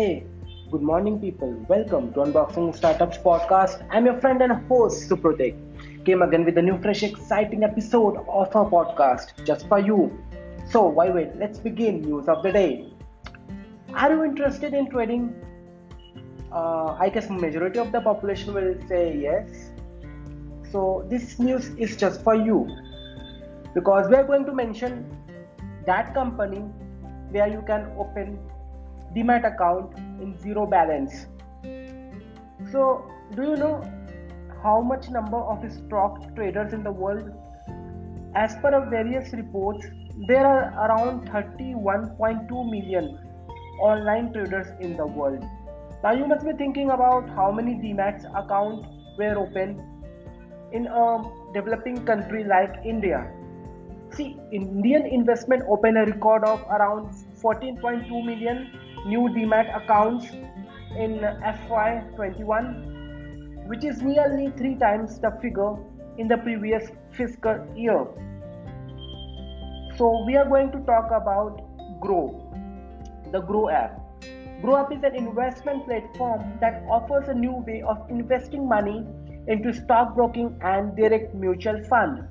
Hey, good morning, people. Welcome to Unboxing Startups podcast. I'm your friend and host, Supratik. Came again with a new, fresh, exciting episode of our podcast just for you. So, why wait? Let's begin. News of the day. Are you interested in trading? Uh, I guess majority of the population will say yes. So, this news is just for you because we are going to mention that company where you can open demat account in zero balance. So do you know how much number of stock traders in the world? As per various reports there are around 31.2 million online traders in the world. Now you must be thinking about how many demat accounts were open in a developing country like india. See, Indian investment opened a record of around 14.2 million new demat accounts in FY21, which is nearly three times the figure in the previous fiscal year. So, we are going to talk about Groww, the Groww app. Groww app is an investment platform that offers a new way of investing money into stockbroking and direct mutual fund.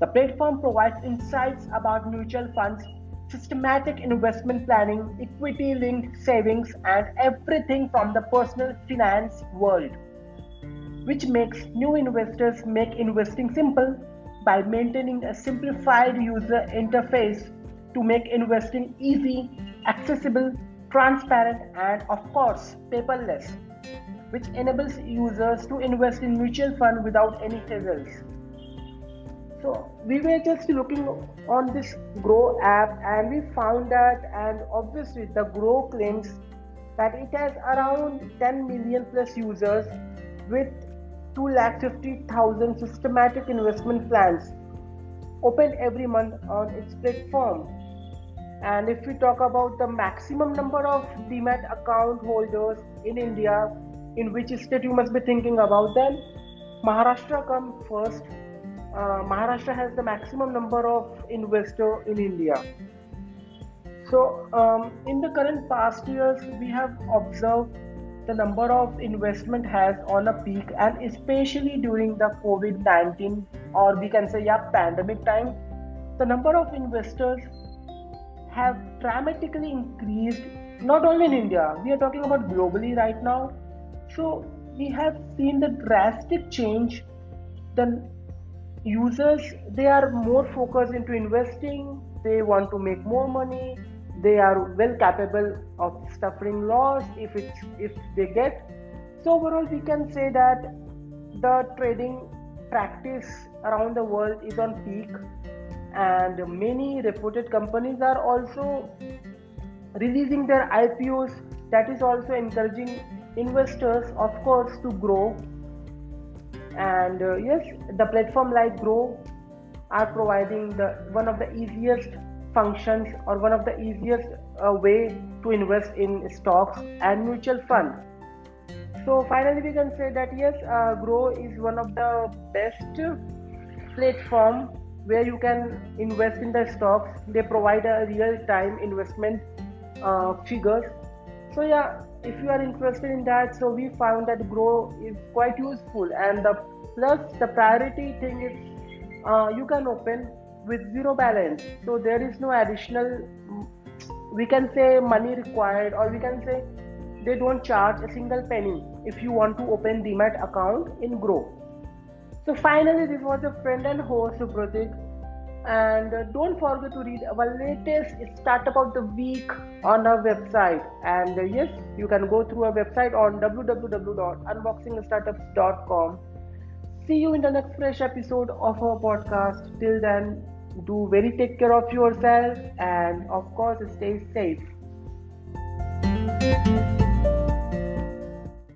The platform provides insights about mutual funds, systematic investment planning, equity linked savings, and everything from the personal finance world, which makes new investors make investing simple by maintaining a simplified user interface to make investing easy, accessible, transparent, and of course, paperless, which enables users to invest in mutual fund without any hassles. So we were just looking on this Groww app and we found that, and obviously the Groww claims that it has around 10 million plus users with 2,50,000 systematic investment plans open every month on its platform. And if we talk about the maximum number of demat account holders in India, in which state you must be thinking about, then Maharashtra comes first Maharashtra has the maximum number of investor in India. So, um, in the current past years, we have observed the number of investment has on a peak, and especially during the COVID 19 or we can say, yeah, pandemic time, the number of investors have dramatically increased. Not only in India, we are talking about globally right now. So, we have seen the drastic change. The users they are more focused into investing. They want to make more money. They are well capable of suffering loss if it if they get. So overall we can say that the trading practice around the world is on peak and many reported companies are also releasing their IPOs that is also encouraging investors of course to grow and uh, yes the platform like Groww are providing the one of the easiest functions or one of the easiest uh, way to invest in stocks and mutual fund. So finally we can say that yes uh, Groww is one of the best platform where you can invest in the stocks. They provide a real time investment uh, figures so yeah if you are interested in that so we found that Groww is quite useful. And the plus the priority thing is uh, you can open with zero balance. So there is no additional we can say money required or we can say they don't charge a single penny if you want to open demat account in Groww. So finally this was a friend and host Supratik and uh, don't forget to read our latest startup of the week on our website. And uh, yes you can go through our website on www.unboxingstartups.com see you in the next fresh episode of our podcast. Till then do very take care of yourself and of course stay safe